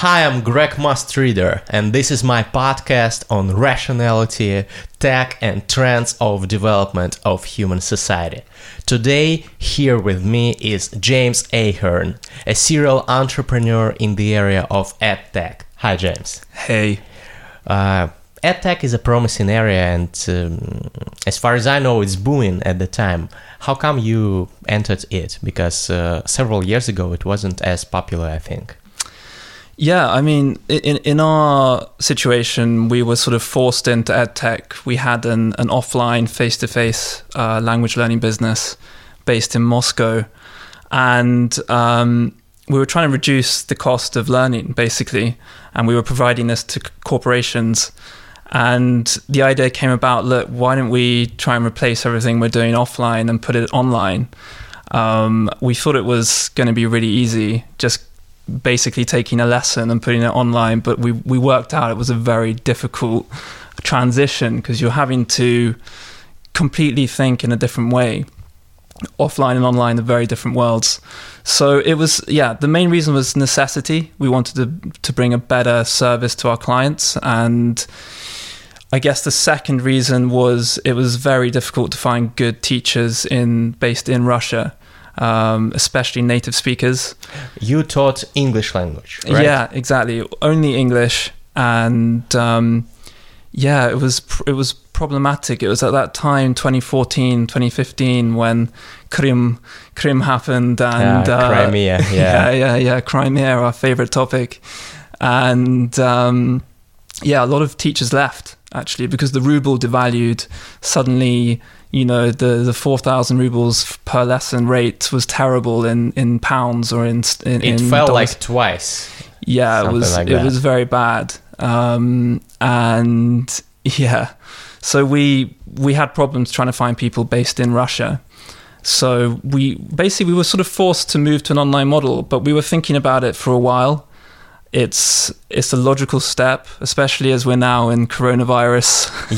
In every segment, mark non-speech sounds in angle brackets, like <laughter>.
Hi, I'm Greg Mustreader, and this is my podcast on rationality, tech, and trends of development of human society. Today, here with me is James Ahern, a serial entrepreneur in the area of edtech. Hi, James. Hey. Uh, EdTech is a promising area, and um, as far as I know, it's booming at the time. How come you entered it? Because uh, several years ago, it wasn't as popular, I think. Yeah, I mean, in in our situation, we were sort of forced into edtech. We had an, an offline, face to face language learning business based in Moscow, and um, we were trying to reduce the cost of learning, basically, and we were providing this to corporations. And the idea came about: look, why don't we try and replace everything we're doing offline and put it online? Um, we thought it was going to be really easy, just basically taking a lesson and putting it online, but we we worked out it was a very difficult transition because you're having to completely think in a different way. Offline and online are very different worlds. So it was yeah, the main reason was necessity. We wanted to to bring a better service to our clients and I guess the second reason was it was very difficult to find good teachers in based in Russia um, especially native speakers. You taught English language, right? Yeah, exactly. Only English, and um, yeah, it was it was problematic. It was at that time, 2014, 2015, when Krim Krim happened, and uh, Crimea, <laughs> yeah. yeah, yeah, yeah, Crimea, our favorite topic, and um, yeah, a lot of teachers left actually because the ruble devalued suddenly you know the the 4000 rubles per lesson rate was terrible in in pounds or in, in it in felt dollars. like twice. Yeah it was like it was very bad. Um, and yeah. So we we had problems trying to find people based in Russia. So we basically we were sort of forced to move to an online model but we were thinking about it for a while it's it's a logical step, especially as we're now in coronavirus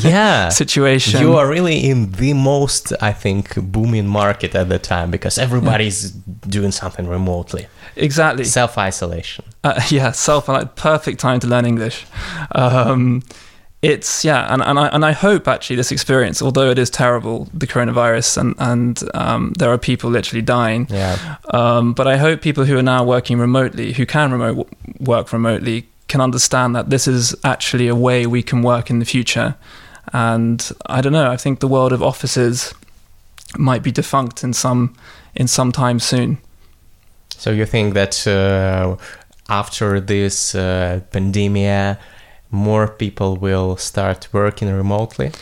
yeah <laughs> situation. You are really in the most, I think, booming market at the time because everybody's yeah. doing something remotely. Exactly. Self isolation. Uh, <laughs> yeah, self like perfect time to learn English. Um, it's yeah, and, and I and I hope actually this experience, although it is terrible, the coronavirus, and and um, there are people literally dying. Yeah. Um, but I hope people who are now working remotely, who can remote work remotely, can understand that this is actually a way we can work in the future. And I don't know. I think the world of offices might be defunct in some in some time soon. So you think that uh, after this uh, pandemic more people will start working remotely?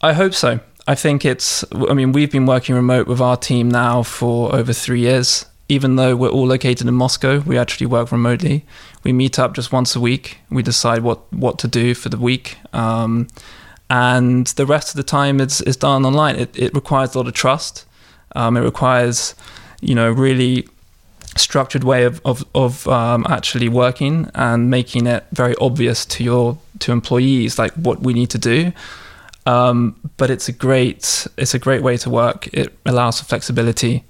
I hope so. I think it's, I mean, we've been working remote with our team now for over three years. Even though we're all located in Moscow, we actually work remotely. We meet up just once a week. We decide what, what to do for the week. Um, and the rest of the time is, is done online. It, it requires a lot of trust. Um, it requires, you know, really structured way of of, of um, actually working and making it very obvious to your to employees like what we need to do. Um, but it's a great it's a great way to work. It allows for flexibility.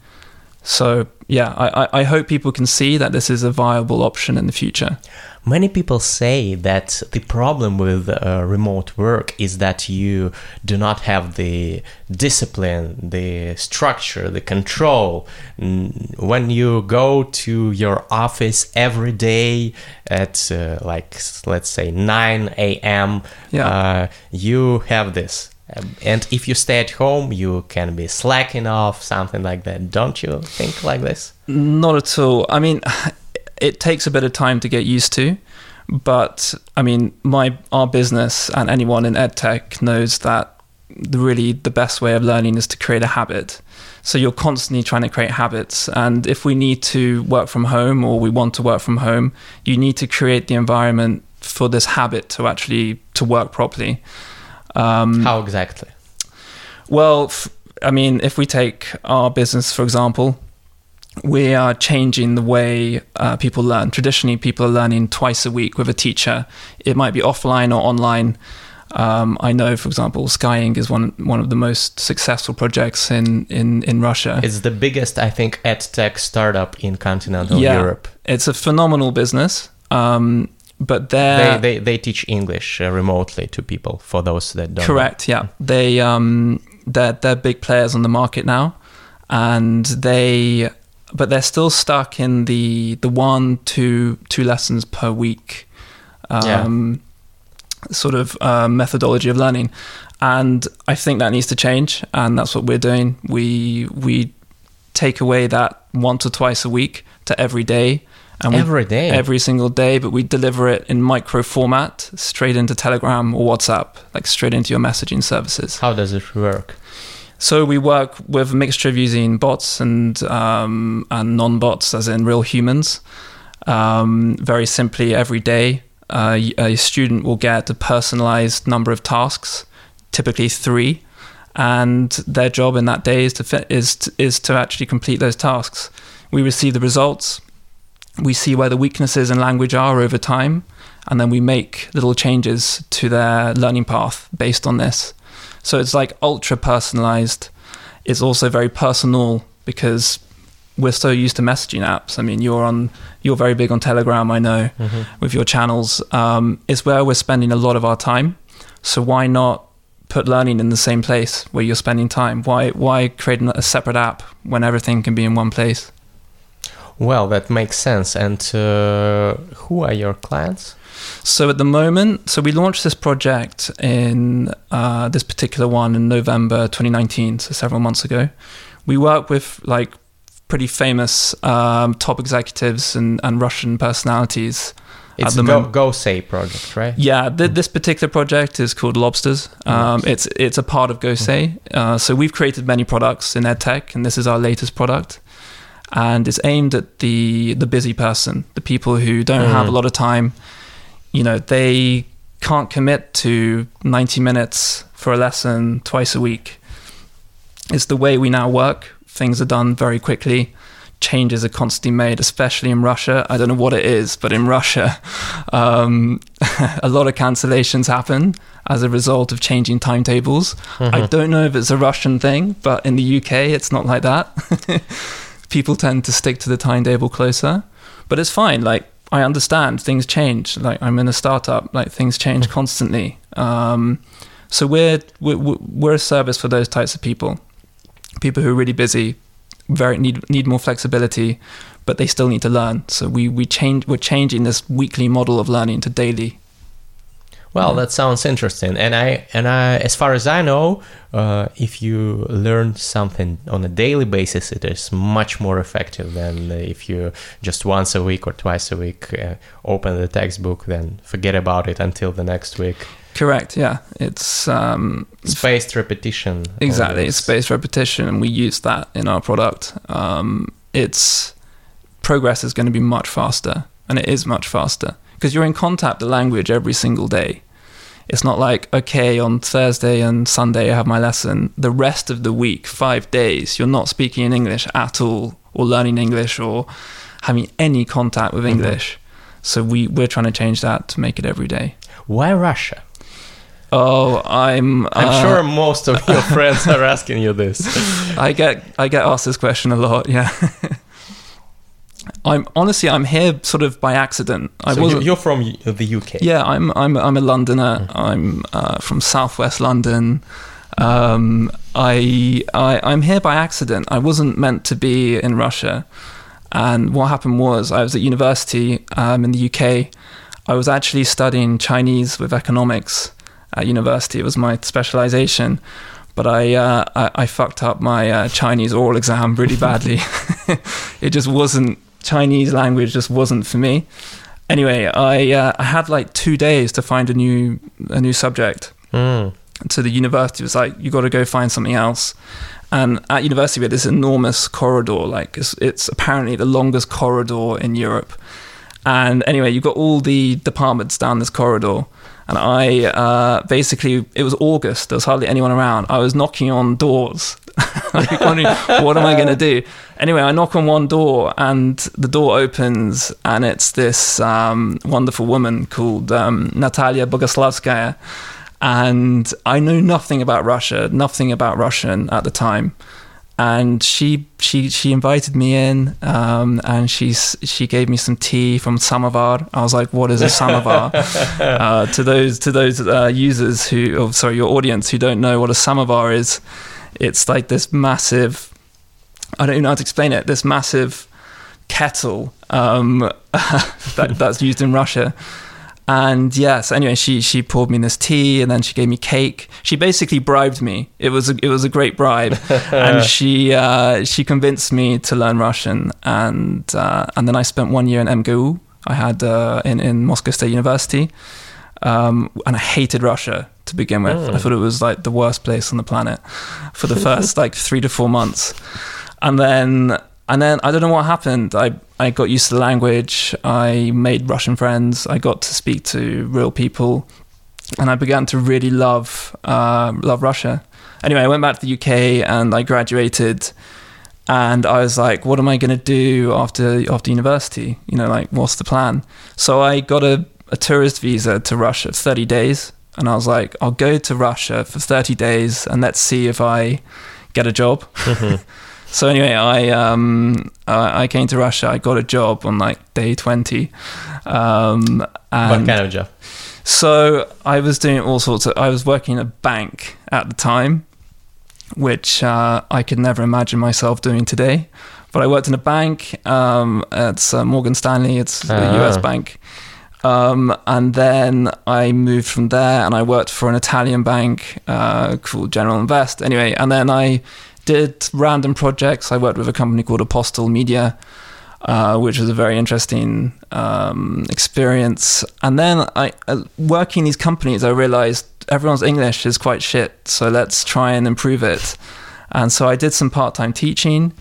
So yeah, I, I hope people can see that this is a viable option in the future. Many people say that the problem with uh, remote work is that you do not have the discipline, the structure, the control. When you go to your office every day at uh, like let's say 9 a.m., yeah. uh, you have this and if you stay at home, you can be slacking off, something like that. Don't you think like this? Not at all. I mean, <sighs> it takes a bit of time to get used to, but I mean, my our business and anyone in edtech knows that really the best way of learning is to create a habit. So you're constantly trying to create habits, and if we need to work from home or we want to work from home, you need to create the environment for this habit to actually to work properly. Um, How exactly? Well, f- I mean, if we take our business, for example, we are changing the way uh, people learn. Traditionally, people are learning twice a week with a teacher. It might be offline or online. Um, I know, for example, Skyeng is one one of the most successful projects in, in, in Russia. It's the biggest, I think, ed tech startup in continental yeah, Europe. It's a phenomenal business. Um, but they're they, they they teach English uh, remotely to people for those that don't. correct. Yeah, they um, they're they're big players on the market now, and they but they're still stuck in the the one two two lessons per week. Um, Sort of uh, methodology of learning, and I think that needs to change, and that's what we're doing. We we take away that once or twice a week to every day, and we Every day. every single day, but we deliver it in micro format straight into Telegram or WhatsApp, like straight into your messaging services. How does it work? So we work with a mixture of using bots and um, and non-bots, as in real humans. Um, very simply, every day, uh, a student will get a personalized number of tasks, typically three, and their job in that day is to fit, is to, is to actually complete those tasks. We receive the results. We see where the weaknesses in language are over time, and then we make little changes to their learning path based on this. So it's like ultra personalized. It's also very personal because we're so used to messaging apps. I mean, you're on, you're very big on Telegram, I know, with your channels. Um, it's where we're spending a lot of our time. So why not put learning in the same place where you're spending time? Why why create a separate app when everything can be in one place? Well, that makes sense. And uh, who are your clients? So at the moment, so we launched this project in uh, this particular one in November 2019, so several months ago. We work with like pretty famous um, top executives and, and Russian personalities. It's the Go. Go Say project, right? Yeah, th- this particular project is called Lobsters. Um, it's it's a part of GoSay. Uh, so we've created many products in EdTech, and this is our latest product. And it's aimed at the the busy person, the people who don't have a Mm. lot of time. You know, they can't commit to 90 minutes for a lesson twice a week. It's the way we now work. Things are done very quickly. Changes are constantly made, especially in Russia. I don't know what it is, but in Russia, <laughs> um, <laughs> a lot of cancellations happen as a result of changing timetables. I don't know if it's a Russian thing, but in the UK, it's not like that. <laughs> People tend to stick to the timetable closer, but it's fine. Like, I understand things change. Like, I'm in a startup, like, things change constantly. Um, so, we're, we're, we're a service for those types of people people who are really busy, very need need more flexibility, but they still need to learn. So we we change we're changing this weekly model of learning to daily. Well, that sounds interesting. And I and I, as far as I know, uh, if you learn something on a daily basis, it is much more effective than if you just once a week or twice a week uh, open the textbook, then forget about it until the next week. Correct. Yeah, it's um, Spaced repetition. exactly it's spaced repetition, and we use that in our product. Um, it's progress is going to be much faster, and it is much faster because you're in contact with the language every single day. It's not like okay on Thursday and Sunday I have my lesson. The rest of the week, five days, you're not speaking in English at all, or learning English, or having any contact with English. So we we're trying to change that to make it every day. Why Russia? Oh, I'm. I'm uh, sure most of your <laughs> friends are asking you this. I get I get asked this question a lot. Yeah. <laughs> I'm honestly I'm here sort of by accident. I So wasn't. you're from the UK. Yeah, I'm I'm I'm a Londoner. I'm uh, from Southwest London. Um, I I I'm here by accident. I wasn't meant to be in Russia. And what happened was I was at university um, in the UK. I was actually studying Chinese with economics at university. It was my specialization. But I, uh, I, I fucked up my uh, Chinese oral exam really badly. <laughs> it just wasn't, Chinese language just wasn't for me. Anyway, I, uh, I had like two days to find a new, a new subject Mm. to the university was like, you got to go find something else. And at university, we had this enormous corridor. Like it's, it's apparently the longest corridor in Europe. And anyway, you've got all the departments down this corridor. And I uh, basically, it was August. There was hardly anyone around. I was knocking on doors, <laughs> like wondering, <laughs> what am I going to do? Anyway, I knock on one door, and the door opens, and it's this um, wonderful woman called um, Natalia Bogoslavskaya and I knew nothing about Russia, nothing about Russian at the time. and she she she invited me in, um, and she's she gave me some tea from samovar. I was like, "What is a samovar?" <laughs> uh, to those to those uh, users who, oh, sorry, your audience who don't know what a samovar is, it's like this massive. I don't know how to explain it. This massive kettle um, <laughs> that, that's used in Russia and yeah, so anyway, she she poured me this tea, and then she gave me cake. She basically bribed me. It was a, it was a great bribe, <laughs> and she uh, she convinced me to learn Russian. And uh, and then I spent one year in MGU. I had uh, in in Moscow State University, um, and I hated Russia to begin with. Mm. I thought it was like the worst place on the planet for the <laughs> first like three to four months, and then and then I don't know what happened. I I got used to the language. I made Russian friends. I got to speak to real people, and I began to really love uh, love Russia. Anyway, I went back to the UK and I graduated. And I was like, "What am I going to do after after university? You know, like, what's the plan?" So I got a, a tourist visa to Russia, thirty days, and I was like, "I'll go to Russia for thirty days, and let's see if I get a job." <laughs> So anyway, I um I came to Russia. I got a job on like day twenty. Um, and what kind of job? So I was doing all sorts of. I was working in a bank at the time, which uh, I could never imagine myself doing today. But I worked in a bank. Um, it's uh, Morgan Stanley. It's a US ah. bank. Um, and then I moved from there, and I worked for an Italian bank uh, called General Invest. Anyway, and then I did random projects. I worked with a company called Apostle Media, uh, which was a very interesting um, experience. And then I, uh, working these companies, I realized everyone's English is quite shit. So let's try and improve it. And so I did some part time teaching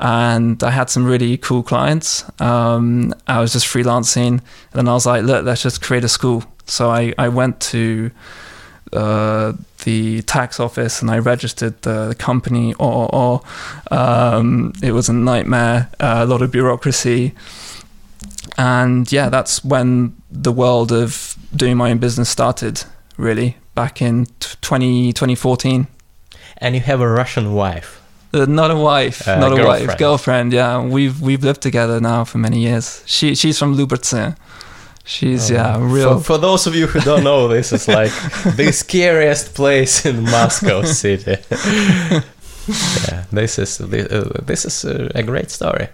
and I had some really cool clients. Um, I was just freelancing. And I was like, look, let's just create a school. So I, I went to uh, the tax office and I registered the company, or, or um, it was a nightmare, uh, a lot of bureaucracy. And yeah, that's when the world of doing my own business started, really, back in 20, 2014. And you have a Russian wife. Uh, not a wife, uh, not a girlfriend. wife, girlfriend. Yeah, we've we've lived together now for many years. She she's from Lyubertsy, She's uh, yeah, real. For, for, those of you who don't know, this is like <laughs> the scariest place in Moscow city. <laughs> yeah, this is uh, this is a great story.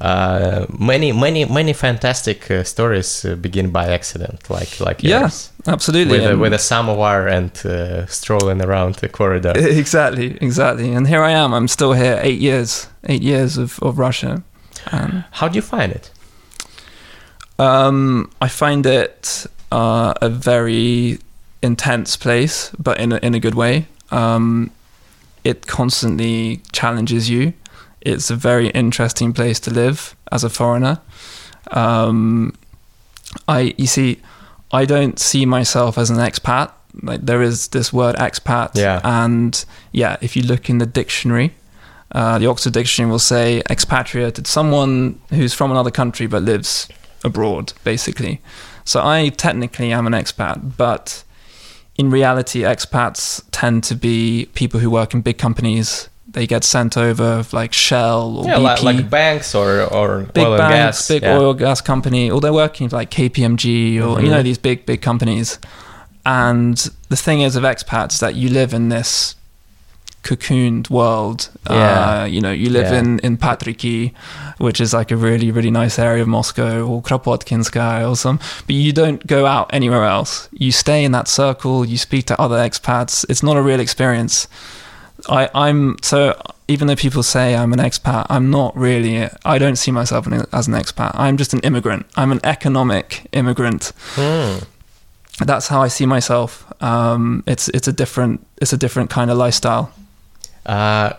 Uh, many many many fantastic uh, stories uh, begin by accident, like like yours. Yeah, absolutely. With a, with a samovar and uh, strolling around the corridor. <laughs> Exactly, exactly. And here I am. I'm still here. Eight years, eight years of of Russia. Um, How do you find it? Um, I find it uh, a very intense place, but in a, in a good way. Um, it constantly challenges you. It's a very interesting place to live as a foreigner. Um, I you see, I don't see myself as an expat. Like there is this word expat, yeah. and yeah, if you look in the dictionary, uh, the Oxford Dictionary will say expatriate. It's someone who's from another country but lives abroad, basically. So I technically am an expat, but in reality, expats tend to be people who work in big companies. They get sent over like Shell or yeah, BP, like, like, banks or, or big oil banks, gas. big yeah. oil gas company, or they're working like KPMG or mm-hmm. you know these big big companies. And the thing is of expats that you live in this cocooned world. Yeah. Uh, you know, you live yeah. in, in Patriki, which is like a really, really nice area of Moscow, or Kropotkinskaya or some, but you don't go out anywhere else. You stay in that circle, you speak to other expats. It's not a real experience. I, I'm so even though people say I'm an expat, I'm not really. I don't see myself as an expat. I'm just an immigrant. I'm an economic immigrant. Hmm. That's how I see myself. Um, it's it's a different it's a different kind of lifestyle. Uh,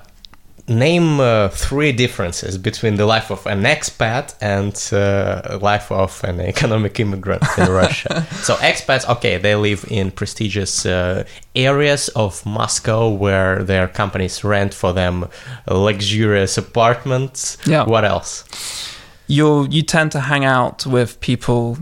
name uh, three differences between the life of an expat and uh, life of an <laughs> economic immigrant in <laughs> Russia. So expats, okay, they live in prestigious uh, areas of Moscow where their companies rent for them luxurious apartments. Yeah. What else? You you tend to hang out with people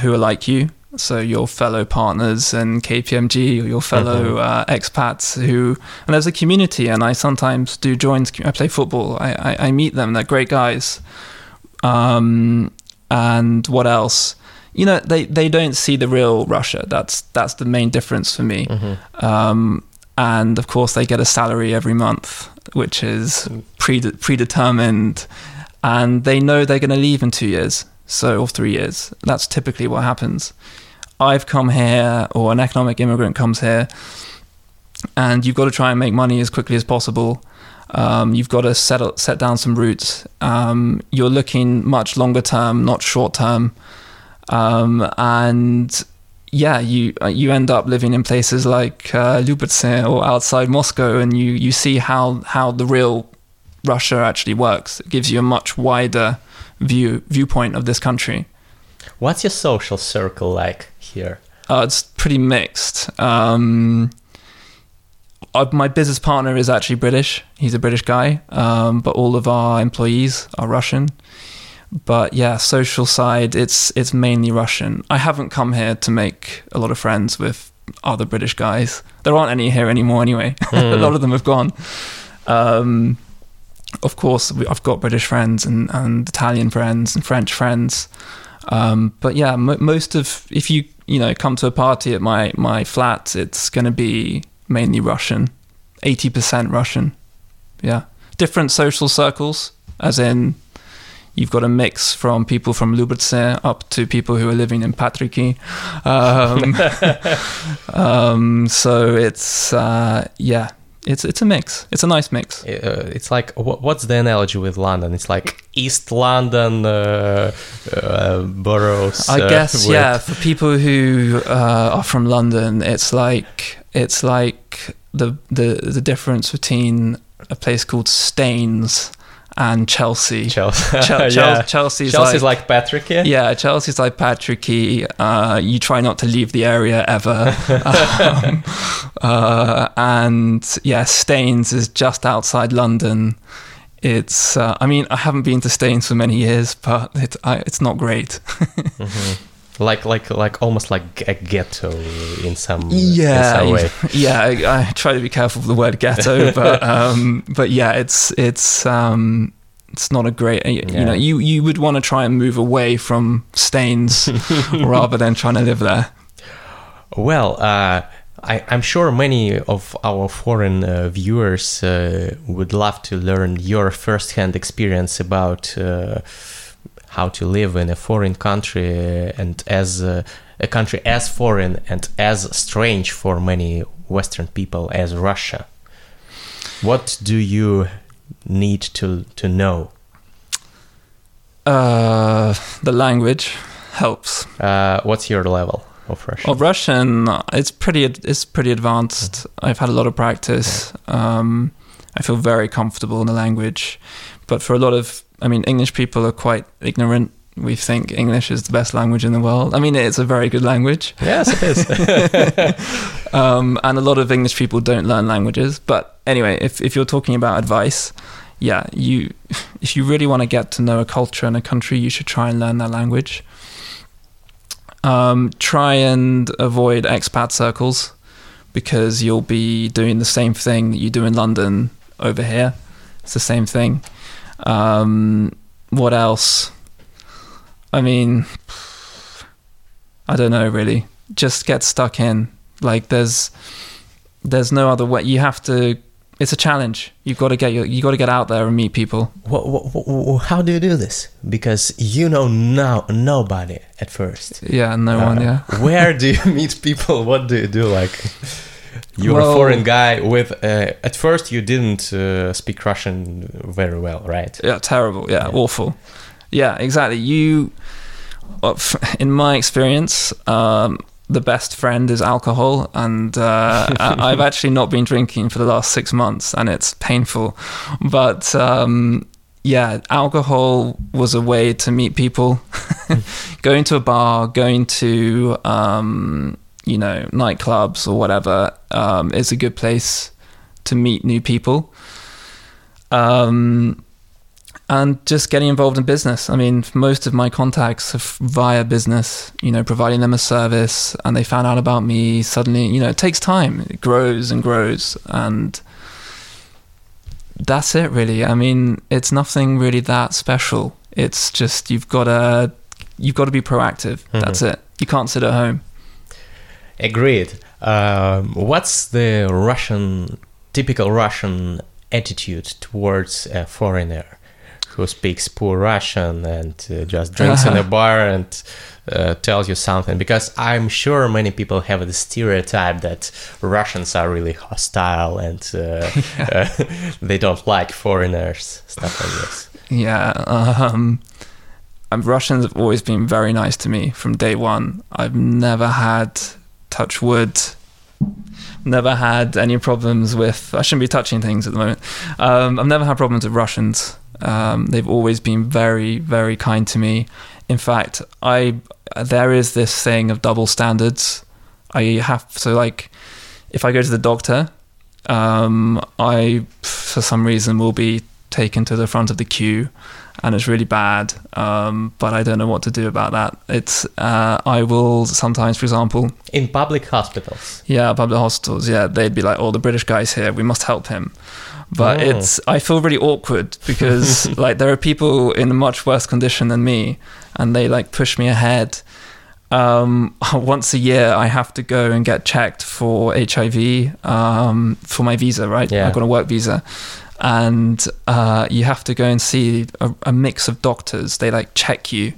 who are like you. So your fellow partners and KPMG or your fellow uh, expats who, and there's a community. And I sometimes do join. I play football. I, I, I meet them. They're great guys. Um, and what else? You know, they, they don't see the real Russia. That's that's the main difference for me. Um, and of course, they get a salary every month, which is pre- predetermined, and they know they're going to leave in two years, so or three years. That's typically what happens. I've come here, or an economic immigrant comes here, and you've got to try and make money as quickly as possible. Um, you've got to set up, set down some roots. Um, you're looking much longer term, not short term, um, and yeah, you uh, you end up living in places like uh, or outside Moscow, and you you see how how the real Russia actually works. It gives you a much wider view viewpoint of this country. What's your social circle like here? Uh, it's pretty mixed. Um, uh, my business partner is actually British. He's a British guy, um, but all of our employees are Russian. But yeah, social side, it's it's mainly Russian. I haven't come here to make a lot of friends with other British guys. There aren't any here anymore, anyway. <laughs> a lot of them have gone. Um, of course, we, I've got British friends and, and Italian friends and French friends. Um, but yeah, m- most of if you you know come to a party at my my flat, it's going to be mainly Russian, eighty percent Russian. Yeah, different social circles, as in you've got a mix from people from Lyubertsy up to people who are living in Patriki. Um, <laughs> um, so it's uh, yeah, it's it's a mix. It's a nice mix. Uh, it's like wh- what's the analogy with London? It's like East London uh, uh, boroughs. I uh, guess yeah. For people who uh, are from London, it's like it's like the the the difference between a place called Staines and Chelsea. Chelsea. Chel- <laughs> Chel- yeah. Chelsea's, Chelsea's like, like, Patrick. Yeah. yeah, Chelsea's like Patriki. Uh, you try not to leave the area ever. <laughs> um, uh, and yeah, Staines is just outside London. It's, uh, I mean, I haven't been to Staines for many years, but it, I, it's not great. <laughs> Like like like almost like a ghetto in some yeah, in some way. yeah. I, I try to be careful with the word ghetto, but um, but yeah, it's it's um, it's not a great. You Yeah. know, you you would want to try and move away from Staines <laughs> rather than trying to live there. Well, uh, I, I'm sure many of our foreign uh, viewers uh, would love to learn your first-hand experience about uh, how to live in a foreign country and as uh, a country as foreign and as strange for many Western people as Russia. What do you need to to know? Uh, the language helps. Uh, what's your level of Russian? Well, Russian, it's pretty it's pretty advanced. I've had a lot of practice. Um, I feel very comfortable in the language, but for a lot of, I mean, English people are quite ignorant. We think English is the best language in the world. I mean, it's a very good language. yes, it is. <laughs> um, and a lot of English people don't learn languages. But anyway, if if you're talking about advice, yeah, you <laughs> if you really want to get to know a culture and a country, you should try and learn that language. Um, try and avoid expat circles because you'll be doing the same thing you do in London over here. It's the same thing. Um, what else? I mean, I don't know really. Just get stuck in. Like there's there's no other way. You have to. It's a challenge. You've got to get your, you got to get out there and meet people. Wha- wha- wha- how do you do this? Because you know no nobody at first. Yeah, no one. Uh, Yeah. <laughs> Where do you meet people? What do you do? Like, you're Well- a foreign guy with. Uh, at first, you didn't uh, speak Russian very well, right? Yeah, terrible. Yeah, Yeah. awful. Yeah, exactly. You, uh, <laughs> in my experience, um, the best friend is alcohol, and uh, <laughs> I've actually not been drinking for the last six months, and it's painful. But um, yeah, alcohol was a way to meet people. <laughs> going to a bar, going to um, you know nightclubs or whatever um, is a good place to meet new people. Um, and just getting involved in business. I mean, most of my contacts are via business, you know, providing them a service and they found out about me suddenly, you know, it takes time. It grows and grows and that's it really. I mean, it's nothing really that special. It's just you've got to you've got to be proactive. Mm-hmm. That's it. You can't sit at home. Agreed. Um, what's the Russian typical Russian attitude towards a foreigner? Who speaks poor Russian and uh, just drinks uh-huh. in a bar and uh, tells you something. Because I'm sure many people have the stereotype that Russians are really hostile and uh, <laughs> yeah. Uh, <laughs> they don't like foreigners, stuff like this. Yeah. Um, Russians have always been very nice to me from day one. I've never had, touch wood, never had any problems with. I shouldn't be touching things at the moment. Um, I've never had problems with Russians. Um, they've always been very, very kind to me. In fact, I there is this thing of double standards. I have so like if I go to the doctor, um, I for some reason will be taken to the front of the queue, and it's really bad. Um, but I don't know what to do about that. It's uh, I will sometimes, for example, in public hospitals. Yeah, public hospitals. Yeah, they'd be like, "Oh, the British guy's here. We must help him." But oh. it's I feel really awkward because <laughs> like there are people in a much worse condition than me, and they like push me ahead. Um, <laughs> once a year, I have to go and get checked for HIV um, for my visa. Right, yeah. I've got a work visa, and uh, you have to go and see a, a mix of doctors. They like check you,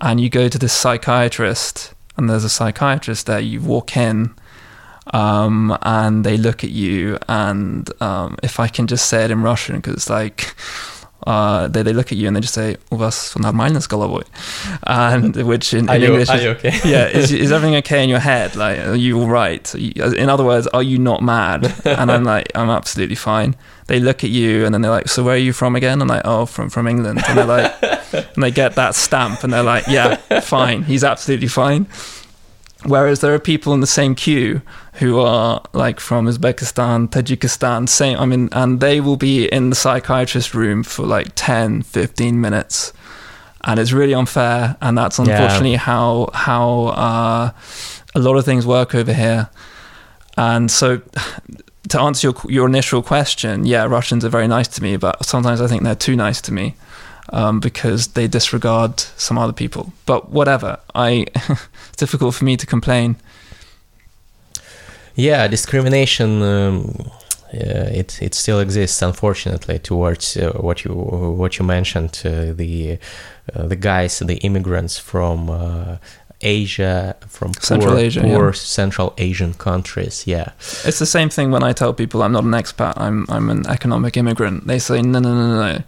and you go to this psychiatrist, and there's a psychiatrist there. You walk in um, and they look at you, and um, if I can just say it in Russian, because like uh, they, they look at you and they just say, "У вас нормально с головой," and which <laughs> in, in you, English, is, okay? <laughs> yeah, is, is everything <laughs> okay in your head? Like, are you all right? In other words, are you not mad? And I'm like, I'm absolutely fine. They look at you and then they're like, "So where are you from again?" I'm like, "Oh, from from England." And they're like, and they get that stamp and they're like, "Yeah, fine. He's absolutely fine." Whereas there are people in the same queue who are like from Uzbekistan, Tajikistan, same, I mean, and they will be in the psychiatrist room for like 10, 15 minutes. And it's really unfair. And that's unfortunately yeah. how, how uh, a lot of things work over here. And so to answer your, your initial question, yeah, Russians are very nice to me, but sometimes I think they're too nice to me um, because they disregard some other people. But whatever, I <laughs> it's difficult for me to complain. Yeah, discrimination. Um, it it still exists, unfortunately, towards uh, what you what you mentioned uh, the uh, the guys, the immigrants from uh, Asia, from Central poor, Asia, poor yeah. Central Asian countries. Yeah, it's the same thing when I tell people I'm not an expat. I'm I'm an economic immigrant. They say no, no, no, no, no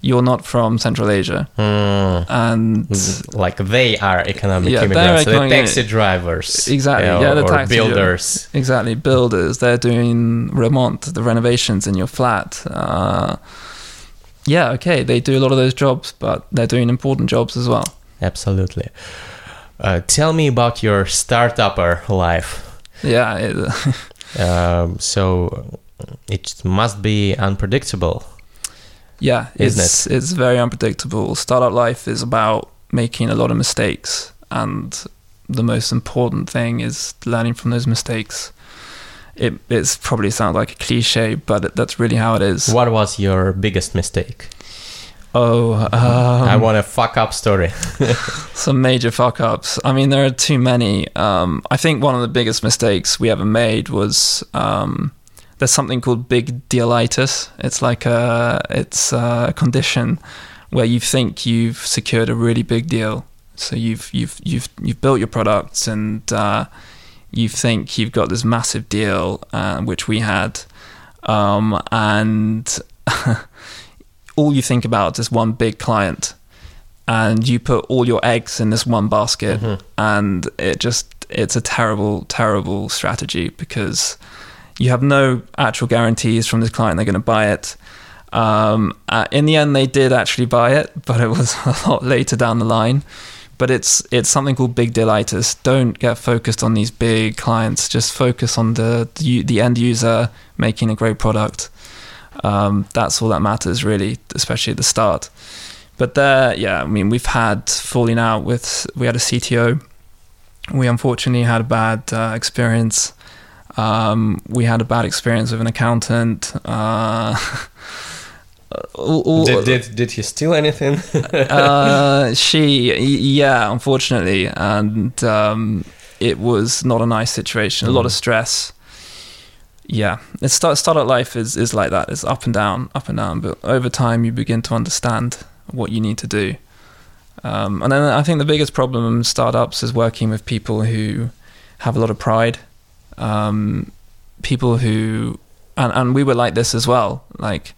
you're not from Central Asia, mm. and like they are economic yeah, immigrants, so the taxi drivers, exactly, know, yeah, the taxi builders, exactly, builders. They're doing remont, the renovations in your flat. Uh, yeah, okay, they do a lot of those jobs, but they're doing important jobs as well. Absolutely. Uh, tell me about your startupper life. Yeah. It, <laughs> um, so it must be unpredictable yeah, it's it? it's very unpredictable. Startup life is about making a lot of mistakes, and the most important thing is learning from those mistakes. It it's probably sounds like a cliche, but that's really how it is. What was your biggest mistake? Oh, um, I want a fuck up story. <laughs> some major fuck ups. I mean, there are too many. Um, I think one of the biggest mistakes we ever made was um, there's something called big dealitis. It's like a it's a condition where you think you've secured a really big deal. So you've you've you've you've built your products and uh, you think you've got this massive deal, uh, which we had, um, and <laughs> all you think about is one big client, and you put all your eggs in this one basket, mm-hmm. and it just it's a terrible terrible strategy because you have no actual guarantees from this client they're going to buy it. Um, uh, in the end, they did actually buy it, <laughs> but it was a lot later down the line. But it's it's something called big dealitis. Don't get focused on these big clients. Just focus on the the, the end user making a great product. Um, that's all that matters, really, especially at the start. But there, yeah, I mean, we've had falling out with. We had a CTO. We unfortunately had a bad uh, experience. Um, we had a bad experience with an accountant. Uh, <laughs> all, all, did, did did he steal anything? <laughs> uh, she, yeah, unfortunately, and um, it was not a nice situation. A lot of mm. stress. Yeah, it's start startup life is is like that. It's up and down, up and down. But over time, you begin to understand what you need to do. Um, and then I think the biggest problem in startups is working with people who have a lot of pride. Um, people who, and, and we were like this as well. Like,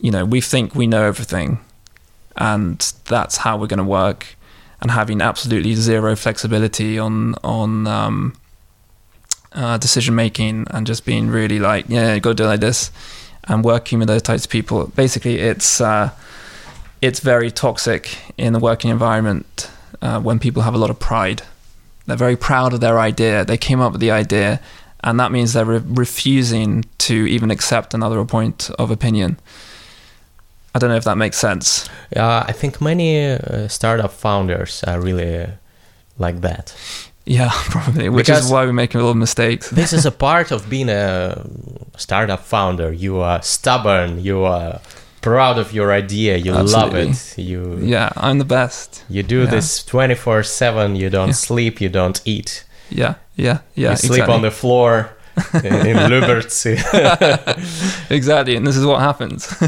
you know, we think we know everything, and that's how we're going to work. And having absolutely zero flexibility on on um, uh, decision making, and just being really like, yeah, to do like this, and working with those types of people. Basically, it's uh, it's very toxic in the working environment uh, when people have a lot of pride. They're very proud of their idea. They came up with the idea, and that means they're re- refusing to even accept another point of opinion. I don't know if that makes sense. Yeah, I think many uh, startup founders are really like that. Yeah, <laughs> probably, which because is why we make a little mistakes. this is a <laughs> part of being a startup founder. You are stubborn, you are proud of your idea, you Absolutely. love it. You Yeah, I'm the best. You do yeah. this 24/7, you don't yeah. sleep, you don't eat. Yeah, yeah, yeah. You sleep exactly. on the floor in, in <laughs> <laughs> exactly, and this is what happens. <laughs>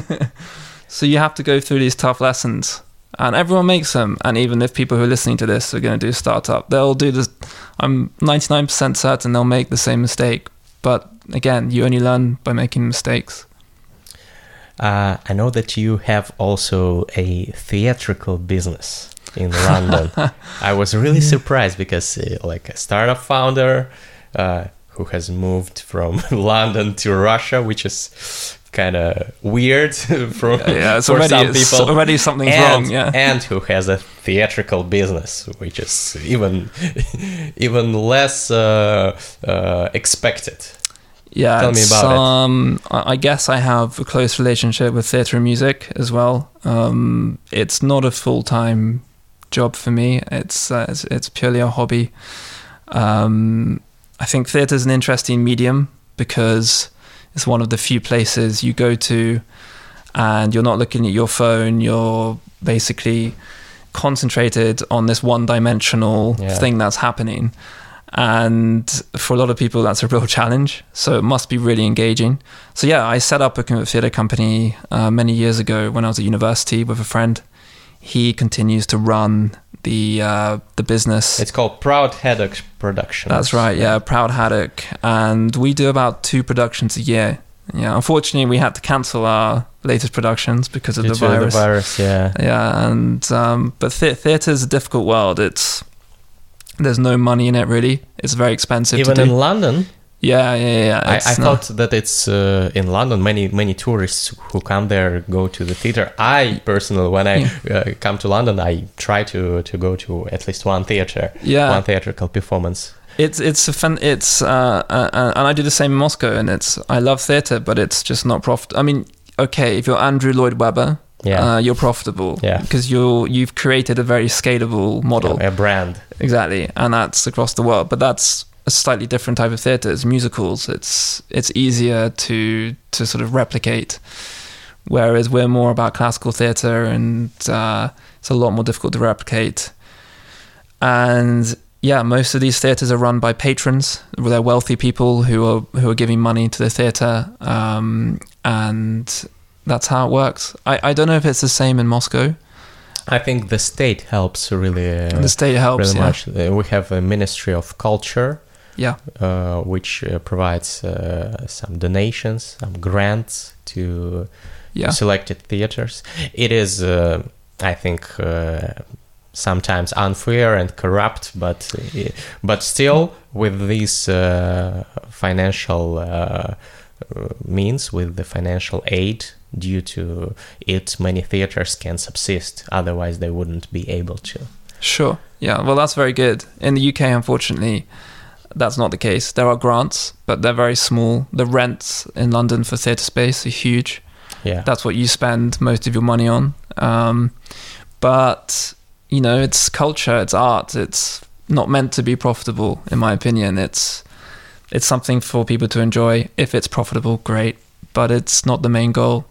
So you have to go through these tough lessons. And everyone makes them. And even if people who are listening to this are going to do startup, they'll do this. I'm 99% certain they'll make the same mistake. But again, you only learn by making mistakes. Uh, I know that you have also a theatrical business in London. <laughs> I was really surprised because, uh, like, a startup founder uh, who has moved from <laughs> London to Russia, which is kind of weird <laughs> from yeah, for already, some people. already something's and, wrong. Yeah, and who has a theatrical business, which is even even less uh, uh, expected. Yeah, tell me about um, it. I guess I have a close relationship with theatre and music as well. Um, it's not a full time job for me. It's, uh, it's, it's purely a hobby. Um, I think theatre is an interesting medium because it's one of the few places you go to and you're not looking at your phone. You're basically concentrated on this one dimensional yeah. thing that's happening. And for a lot of people, that's a real challenge. So it must be really engaging. So, yeah, I set up a theatre company uh, many years ago when I was at university with a friend. He continues to run the uh, the business. It's called Proud Haddock Productions. That's right, yeah, Proud Haddock, and we do about two productions a year. Yeah, unfortunately, we had to cancel our latest productions because of Due the virus. The virus, yeah, yeah, and um, but th- theatre is a difficult world. It's there's no money in it really. It's very expensive. Even in London. Yeah, yeah, yeah. I, I thought that it's uh, in London. Many many tourists who come there go to the theater. I personally, when I yeah. uh, come to London, I try to to go to at least one theater. Yeah, one theatrical performance. It's it's a fun. It's uh, uh, uh, and I do the same in Moscow, and it's I love theater, but it's just not profit. I mean, okay, if you're Andrew Lloyd Webber, yeah. Uh, you're profitable. Yeah. Because you're you've created a very scalable model. Yeah, a brand. Exactly. And that's across the world. But that's a slightly different type of theatre. It's musicals. It's it's easier to to sort of replicate, whereas we're more about classical theatre, and uh, it's a lot more difficult to replicate. And yeah, most of these theatres are run by patrons. They're wealthy people who are who are giving money to the theatre, um, and that's how it works. I, I don't know if it's the same in Moscow. I think the state helps really. Uh, the state helps really yeah. much. Uh, we have a Ministry of Culture, yeah, uh, which uh, provides uh, some donations, some grants to yeah. selected theaters. It is, uh, I think, sometimes unfair and corrupt, but but still with these financial means, with the financial aid due to it, many theaters can subsist. Otherwise, they wouldn't be able to. Sure. Yeah. Well, that's very good. In the UK, unfortunately That's not the case. There are grants, but they're very small. The rents in London for theatre space are huge. Yeah. That's what you spend most of your money on. Um, but you know, it's culture, it's art. It's not meant to be profitable, in my opinion. It's it's something for people to enjoy. If it's profitable, great. But it's not the main goal.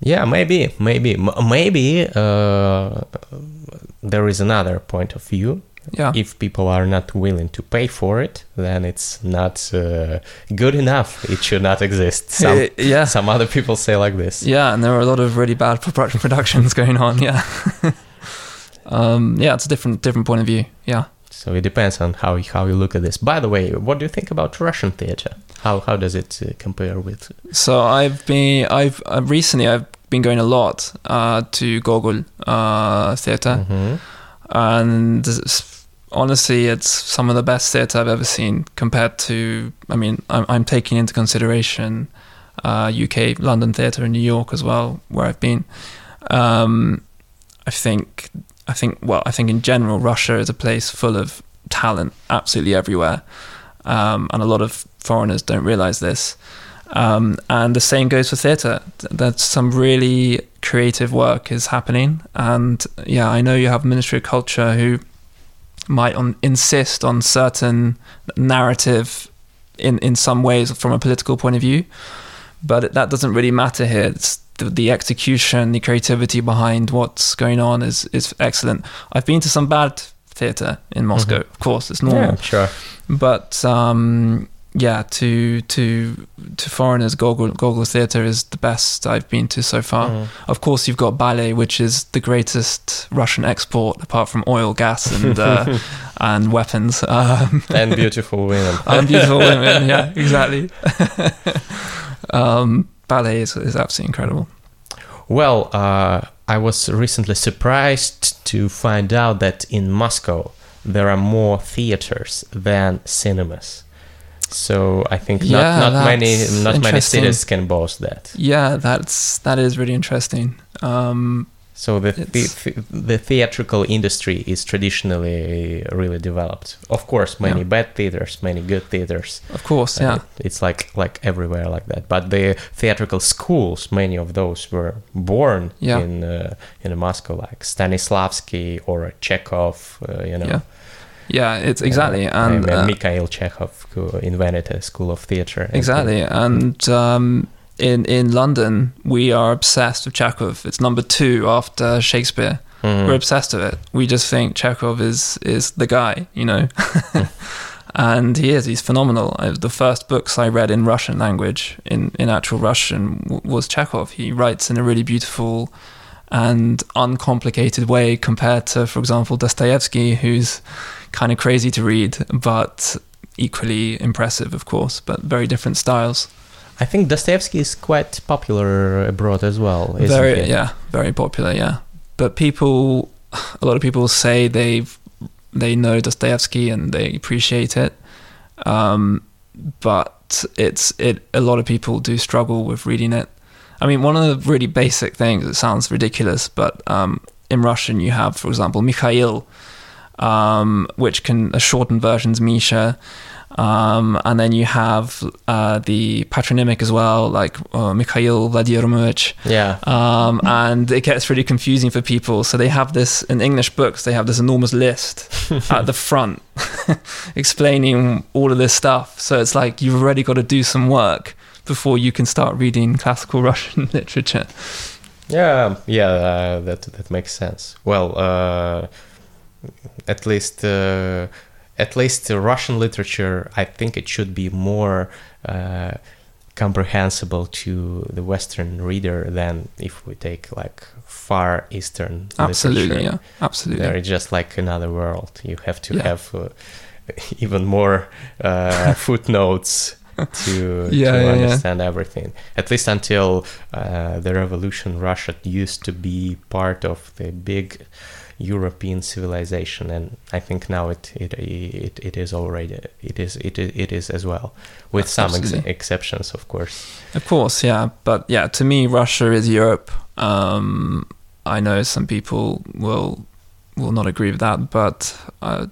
Yeah, maybe, maybe, M- maybe uh, there is another point of view. Yeah. If people are not willing to pay for it, then it's not uh, good enough. It should not exist. <laughs> Some, yeah. some other people say like this. Yeah, and there are a lot of really bad produ- productions <laughs> going on. Yeah. <laughs> um, yeah, it's a different different point of view. Yeah. So it depends on how how you look at this. By the way, what do you think about Russian theater? How how does it uh, compare with? So I've been I've uh, recently I've been going a lot uh, to Gogol uh, theater, Mhm. and honestly, it's some of the best theater I've ever seen. Compared to, I mean, I'm, I'm taking into consideration uh, UK London theater in New York as well, where I've been. Um, I think I think well, I think in general, Russia is a place full of talent, absolutely everywhere, um, and a lot of foreigners don't realize this. Um, and the same goes for theatre. That some really creative work is happening, and yeah, I know you have Ministry of Culture who might on, insist on certain narrative in in some ways from a political point of view, but that doesn't really matter here. It's the, the execution, the creativity behind what's going on is is excellent. I've been to some bad theatre in Moscow, of course, it's normal Yeah, sure. but um, yeah, to to to foreigners, Gogol Gogol Theatre is the best I've been to so far. Mhm. Of course, you've got ballet, which is the greatest Russian export apart from oil, gas, and uh, <laughs> and weapons. <laughs> Um, And beautiful women. and beautiful women. <laughs> Yeah, exactly. um, ballet is, is absolutely incredible. Well, uh, I was recently surprised to find out that in Moscow there are more theaters than cinemas. So I think not, Yeah, not many not many cities can boast that. Yeah, that's that is really interesting. Um, So the the, the theatrical industry is traditionally really developed. Of course, many Yeah. bad theaters, many good theaters. of course, Uh, yeah. it- it's like like everywhere like that. But the theatrical schools, many of those were born Yeah. in uh, in Moscow, like Stanislavski or Chekhov. Uh, you know, Yeah, Yeah, it's exactly, Uh, and uh, uh, Mikhail Chekhov who invented a school of theater. Exactly, and um, in in London we are obsessed with Chekhov. It's number two after Shakespeare. Mhm. We're obsessed with it. We just think Chekhov is is the guy, you know. <laughs> <laughs> and he is. He's phenomenal. The first books I read in Russian language, in in actual Russian, w- was Chekhov. He writes in a really beautiful and uncomplicated way compared to, for example, Dostoevsky, who's kind of crazy to read, but equally impressive, of course, but very different styles. I think Dostoevsky is quite popular abroad as well. Very he? yeah very popular yeah but people a lot of people say they've they know dostoevsky and they appreciate it um, but it's it a lot of people do struggle with reading it i mean one of the really basic things it sounds ridiculous but um, in russian you have for example mikhail um, which can a shortened version's misha um, and then you have uh, the patronymic as well, like uh, Mikhail Vladimirovich. Yeah. Um, and it gets really confusing for people. So they have this in English books. They have this enormous list <laughs> at the front <laughs> explaining all of this stuff. So it's like you've already got to do some work before you can start reading classical <laughs> Russian literature. Yeah, yeah, uh, that that makes sense. Well, uh, at least uh, at least Russian literature, I think it should be more uh, comprehensible to the Western reader than if we take like Far Eastern Absolutely, literature. yeah, absolutely. They're just like another world. You have to Yeah. have uh, <laughs> even more uh, <laughs> footnotes to, Yeah, to yeah, yeah. understand everything. At least until uh, the revolution, Russia used to be part of the big European civilization, and I think now it it it, it is already it is it it is as well, with some ex- exceptions, of course. Of course, yeah. But yeah, to me, Russia is Europe. Um, I know some people will will not agree with that, but uh,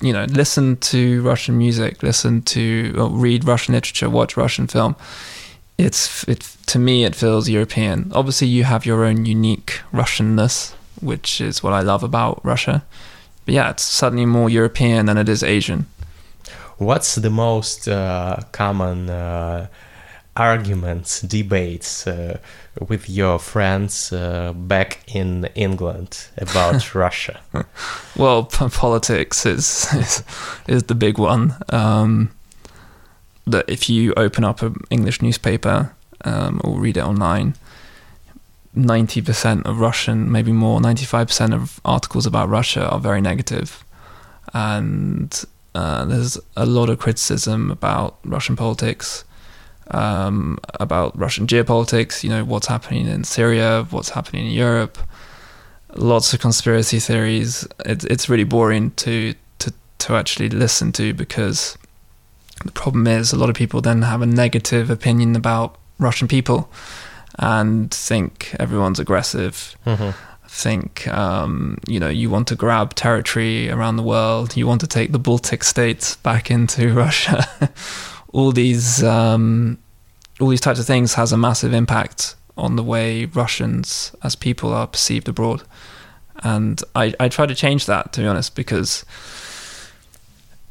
you know, listen to Russian music, listen to or read Russian literature, watch Russian film. It's it to me it feels European. Obviously, you have your own unique Russianness, which is what I love about Russia. But yeah, it's suddenly more European than it is Asian. What's the most uh, common uh, arguments, debates uh, with your friends uh, back in England about <laughs> Russia? Well, p- politics is, is is the big one. Um, that if you open up an English newspaper um, or read it online, ninety percent of Russian, maybe more, ninety five percent of articles about Russia are very negative. negative, and uh, there's a lot of criticism about Russian politics um, about Russian geopolitics, you know, what's happening in Syria, what's happening in Europe, lots of conspiracy theories. It's it's really boring to, to, to actually listen to because the problem is a lot of people then have a negative opinion about Russian people and think everyone's aggressive. Mm-hmm. Think, um, you know, you want to grab territory around the world. You want to take the Baltic states back into <laughs> Russia. all these um, all these types of things has a massive impact on the way Russians as people are perceived abroad. And I, I try to change that to be honest because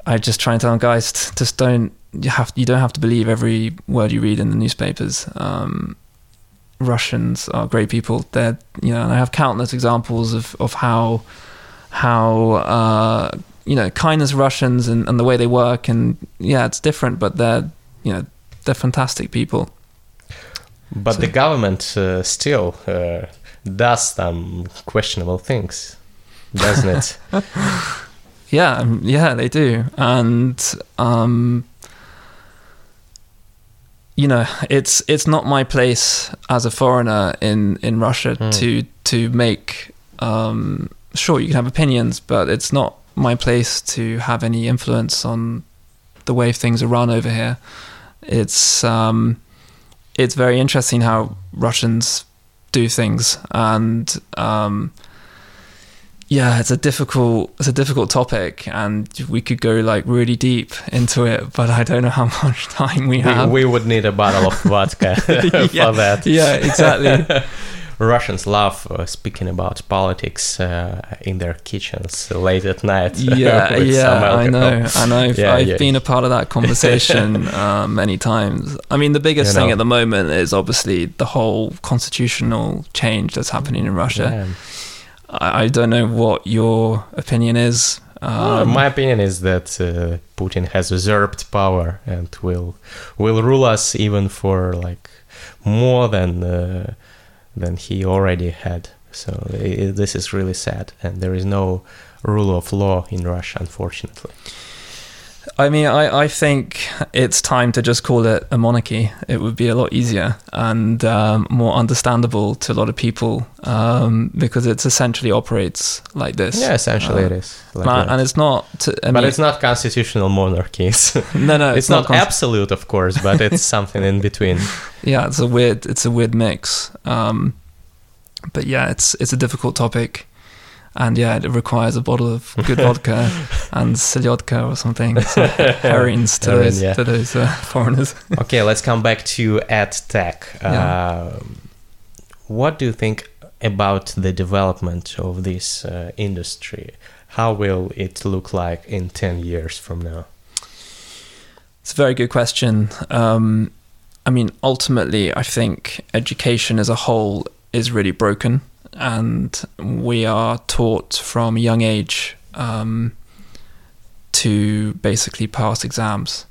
I just try and tell guys just don't you have you don't have to believe every word you read in the newspapers. Um, Russians are great people. They're you know, and I have countless examples of of how how uh, you know kindness Russians and, and the way they work and yeah it's different but they're you know they're fantastic people. But so, the government uh, still uh, does some questionable things doesn't it? <laughs> Yeah um, yeah they do. And um, you know it's it's not my place as a foreigner in in Russia mm. to to make um, sure you can have opinions but it's not my place to have any influence on the way things are run over here. It's um, it's very interesting how Russians do things, and um, yeah, it's a difficult it's a difficult topic, and we could go like really deep into it, but I don't know how <laughs> much time we have. We, would need a bottle of vodka <laughs> <laughs> yeah, for that. Yeah, exactly. Russians love uh, speaking about politics uh, in their kitchens late at night. Yeah, yeah, I know, I know. I've, yeah, I've yeah. been a part of that conversation uh, many times. I mean, the biggest you thing know. at the moment is obviously the whole constitutional change that's happening in Russia. Yeah. I, I, don't know what your opinion is. Um, my opinion is that uh, Putin has usurped power and will will rule us even for like more than uh, than he already had. So it, this is really sad, and there is no rule of law in Russia, unfortunately. I mean, I, I think it's time to just call it a monarchy. It would be a lot easier and um, more understandable to a lot of people um, because it essentially operates like this. Yeah, essentially uh, it is. Like and it's not. To, but mean, it's not constitutional monarchies. <laughs> no, no, it's, it's not, not cons- absolute, of course, but it's something in between. <laughs> Yeah, it's a weird. It's a weird mix. Um, but yeah, it's it's a difficult topic and yeah, it requires a bottle of good <laughs> vodka and selyodka or something, <laughs> so herrings to those, yeah. to those uh, <laughs> foreigners. okay, let's come back to EdTech. Yeah. Uh, what do you think about the development of this uh, industry? How will it look like in 10 years from now? It's a very good question. Um, I mean, ultimately, I think education as a whole is really broken and we are taught from a young age um, to basically pass exams,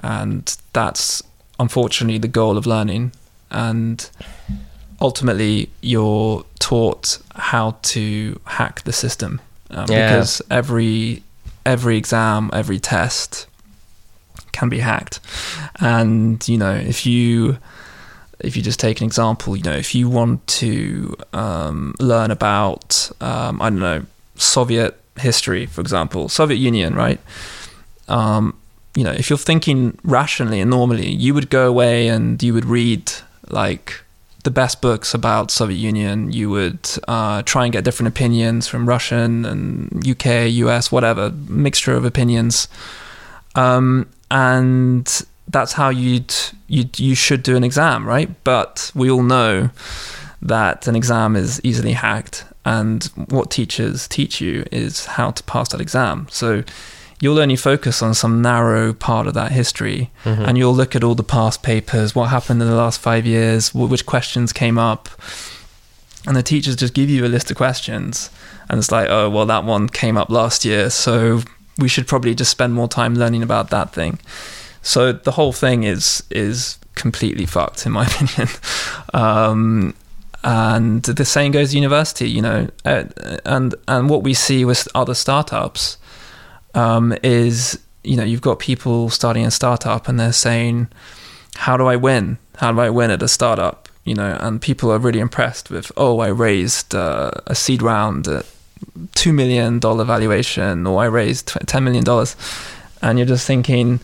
and that's unfortunately the goal of learning. And ultimately, you're taught how to hack the system um, yeah. because every every exam, every test can be hacked, and you know if you if you just take an example, you know, if you want to um, learn about, um, I don't know, Soviet history, for example, Soviet Union, right? Um, you know, if you're thinking rationally and normally, you would go away and you would read like the best books about Soviet Union. You would uh, try and get different opinions from Russian and UK, US, whatever mixture of opinions, um, and that's how you'd you you should do an exam, right? But we all know that an exam is easily hacked, and what teachers teach you is how to pass that exam. So you'll only focus on some narrow part of that history Mm-hmm. and you'll look at all the past papers, what happened in the last five years, which questions came up. And the teachers just give you a list of questions. And it's like, oh, well, that one came up last year. So we should probably just spend more time learning about that thing. So the whole thing is is completely fucked, in my <laughs> opinion. Um, and the same goes to university, you know. Uh, and and what we see with other startups um, is you know you've got people starting a startup and they're saying how do i win how do i win at a startup you know and people are really impressed with oh i raised uh, a seed round at $2 million valuation or i raised $10 million and you're just thinking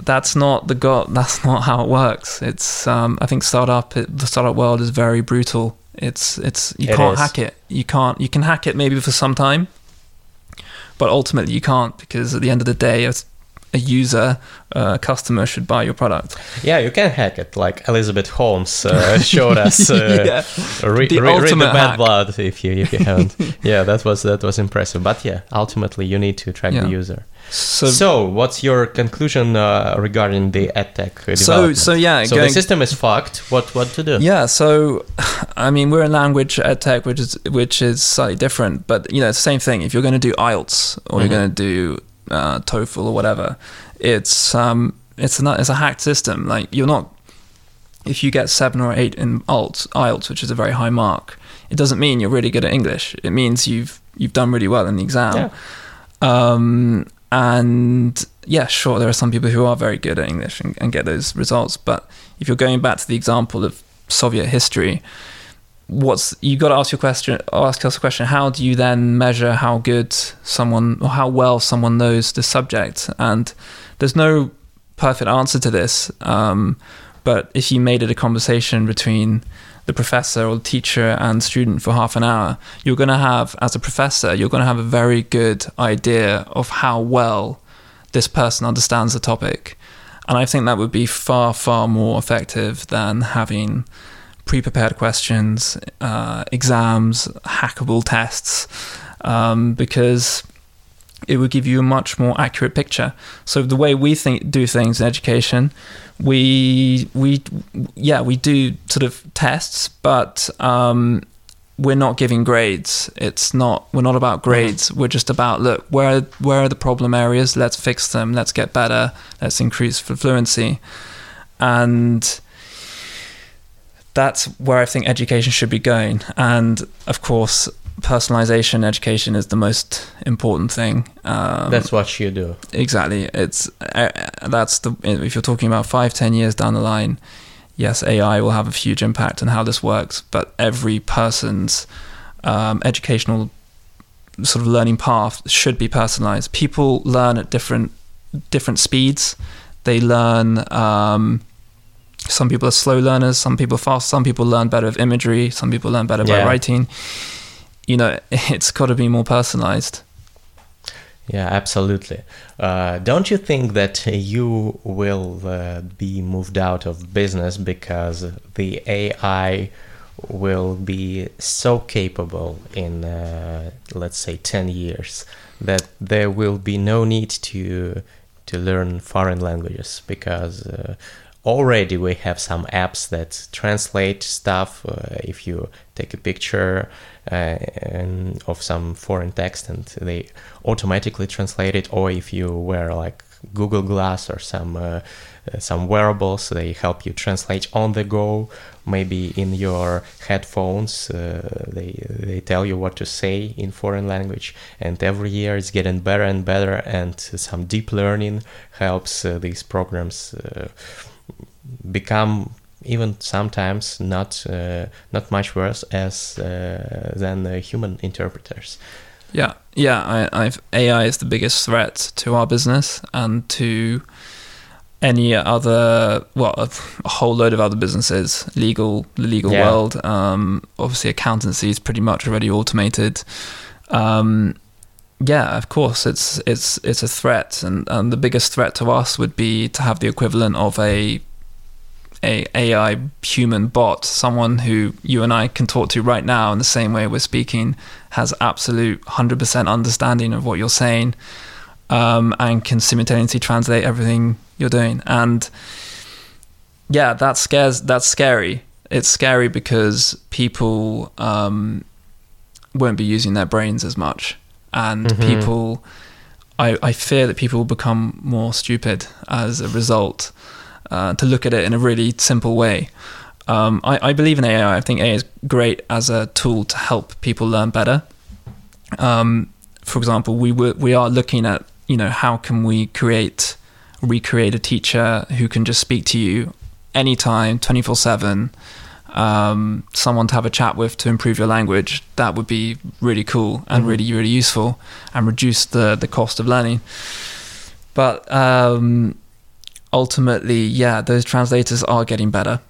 that's not the go- that's not how it works. It's um, i think startup it, the startup world is very brutal. It's it's you It can't is. hack it. You can't you can hack it maybe for some time but ultimately you can't because at the end of the day a, a user a customer should buy your product Yeah, you can hack it, like Elizabeth Holmes uh, showed us. Uh, <laughs> Yeah. re- The re- read the bad hack. blood if you if you <laughs> haven't. yeah, that was that was impressive. But yeah, ultimately you need to track Yeah. the user. so So, what's your conclusion uh, regarding the edtech uh, so so yeah So going, the system is fucked. What what to do? yeah so i mean we're in language ed tech which is which is slightly different but you know it's the same thing if you're going to do ielts or Mhm. you're going to do uh, TOEFL or whatever, it's um, it's a it's a hacked system. Like you're not if you get seven or eight in IELTS, IELTS, which is a very high mark, it doesn't mean you're really good at English. It means you've you've done really well in the exam. Yeah. Um, and yeah, sure, there are some people who are very good at English and, and get those results. But if you're going back to the example of Soviet history, what's you got to ask your question ask us a question. How do you then measure how good someone or how well someone knows the subject? And there's no perfect answer to this um, but if you made it a conversation between the professor or the teacher and student for half an hour you're going to have as a professor you're going to have a very good idea of how well this person understands the topic. And i think that would be far far more effective than having pre-prepared questions, uh, exams, hackable tests, um, because it would give you a much more accurate picture. So the way we think do things in education, we we yeah we do sort of tests, but um, we're not giving grades. It's not we're not about grades. We're just about look where where are the problem areas. Let's fix them. Let's get better. Let's increase fluency, and that's where I think education should be going. And of course, personalization education is the most important thing. Um, That's what you do. exactly. It's uh, that's the if you're talking about five, ten years down the line. Yes, AI will have a huge impact on how this works, but every person's um, educational sort of learning path should be personalized. People learn at different different speeds. They learn. Um, some people are slow learners. Some people fast. Some people learn better with imagery. Some people learn better by writing. You know, <laughs> it's got to be more personalized. Yeah, absolutely. Uh, don't you think that you will uh, be moved out of business because the AI will be so capable in, uh, let's say, 10 years that there will be no need to to learn foreign languages because uh, already we have some apps that translate stuff uh, if you take a picture uh, of some foreign text and they automatically translate it or if you wear like google glass or some uh, uh, some wearables they help you translate on the go maybe in your headphones uh, they they tell you what to say in foreign language and every year it's getting better and better and some deep learning helps uh, these programs become even sometimes not uh, not much worse as uh, than uh, human interpreters. Yeah, yeah. I, I've AI is the biggest threat to our business and to any other well a, a whole load of other businesses legal the legal Yeah. world um, obviously accountancy is pretty much already automated um, yeah of course it's it's it's a threat and, and the biggest threat to us would be to have the equivalent of a a AI human bot someone who you and I can talk to right now in the same way we're speaking has absolute 100% understanding of what you're saying um, and can simultaneously translate everything you're doing. And yeah, that scares. That's scary. It's scary because people um, won't be using their brains as much, and Mhm. people. I, I fear that people will become more stupid as a result. Uh, to look at it in a really simple way. Um, I, I believe in AI. I think AI is great as a tool to help people learn better. Um, for example, we were, we are looking at you know how can we create recreate a teacher who can just speak to you anytime 24 7 um, someone to have a chat with to improve your language that would be really cool and Mhm. really really useful and reduce the the cost of learning but um, ultimately yeah those translators are getting better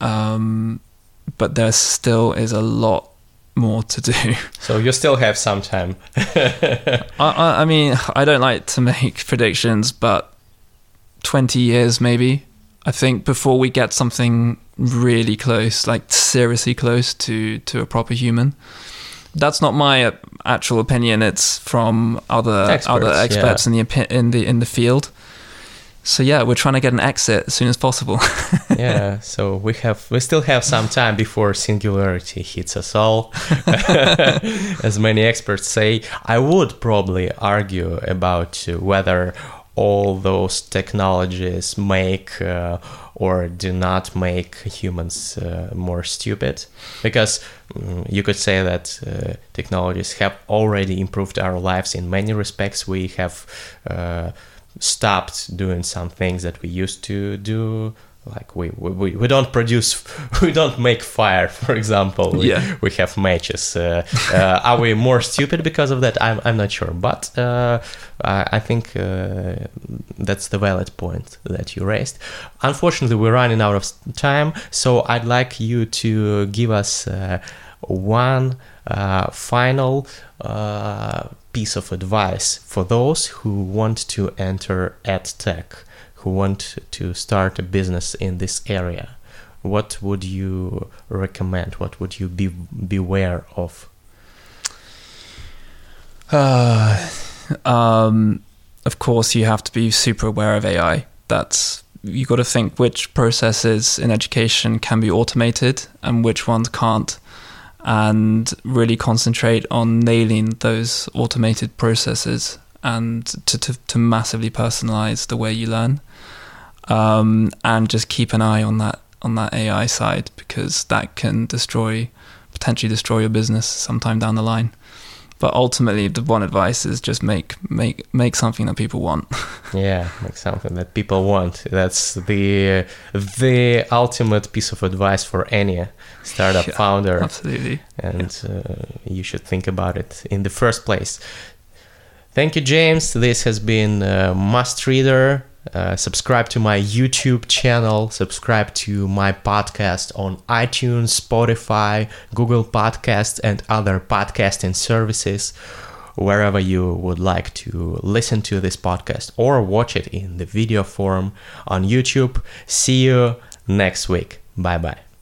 um, but there still is a lot more to do <laughs> So you still have some time. <laughs> I, I, I mean, I don't like to make <laughs> predictions, but 20 years maybe. I think before we get something really close, like seriously close to, to a proper human. That's not my uh, actual opinion. It's from other Experts, other yeah. experts in the in the in the field. So yeah, we're trying to get an exit as soon as possible. <laughs> yeah, so we have we still have some time before singularity hits us all. <laughs> As many experts say, I would probably argue about whether all those technologies make uh, or do not make humans uh, more stupid because mm, you could say that uh, technologies have already improved our lives in many respects we have uh, stopped doing some things that we used to do. Like we, we we don't produce <laughs> we don't make fire for example. We, Yeah. we have matches. Uh, uh, are we more stupid because of that? I'm, I'm not sure. But uh, I, I think uh, that's the valid point that you raised. Unfortunately we're running out of time. So i'd like you to give us uh, one uh, final uh, piece of advice for those who want to enter edtech who want to start a business in this area. What would you recommend? What would you be beware of? Uh, um, of course, you have to be super aware of AI. That's you got to think which processes in education can be automated and which ones can't, and really concentrate on nailing those automated processes and to to, to massively personalize the way you learn, um, and just keep an eye on that on that AI side because that can destroy potentially destroy your business sometime down the line. But ultimately the one advice is just make make make something that people want. <laughs> Yeah make something that people want. That's the the ultimate piece of advice for any startup Yeah, founder absolutely and uh, you should think about it in the first place. Thank you, James. This has been uh, Must Reader. Uh, subscribe to my YouTube channel. Subscribe to my podcast on iTunes, Spotify, Google Podcasts, and other podcasting services. Wherever you would like to listen to this podcast or watch it in the video form on YouTube. See you next week. Bye bye.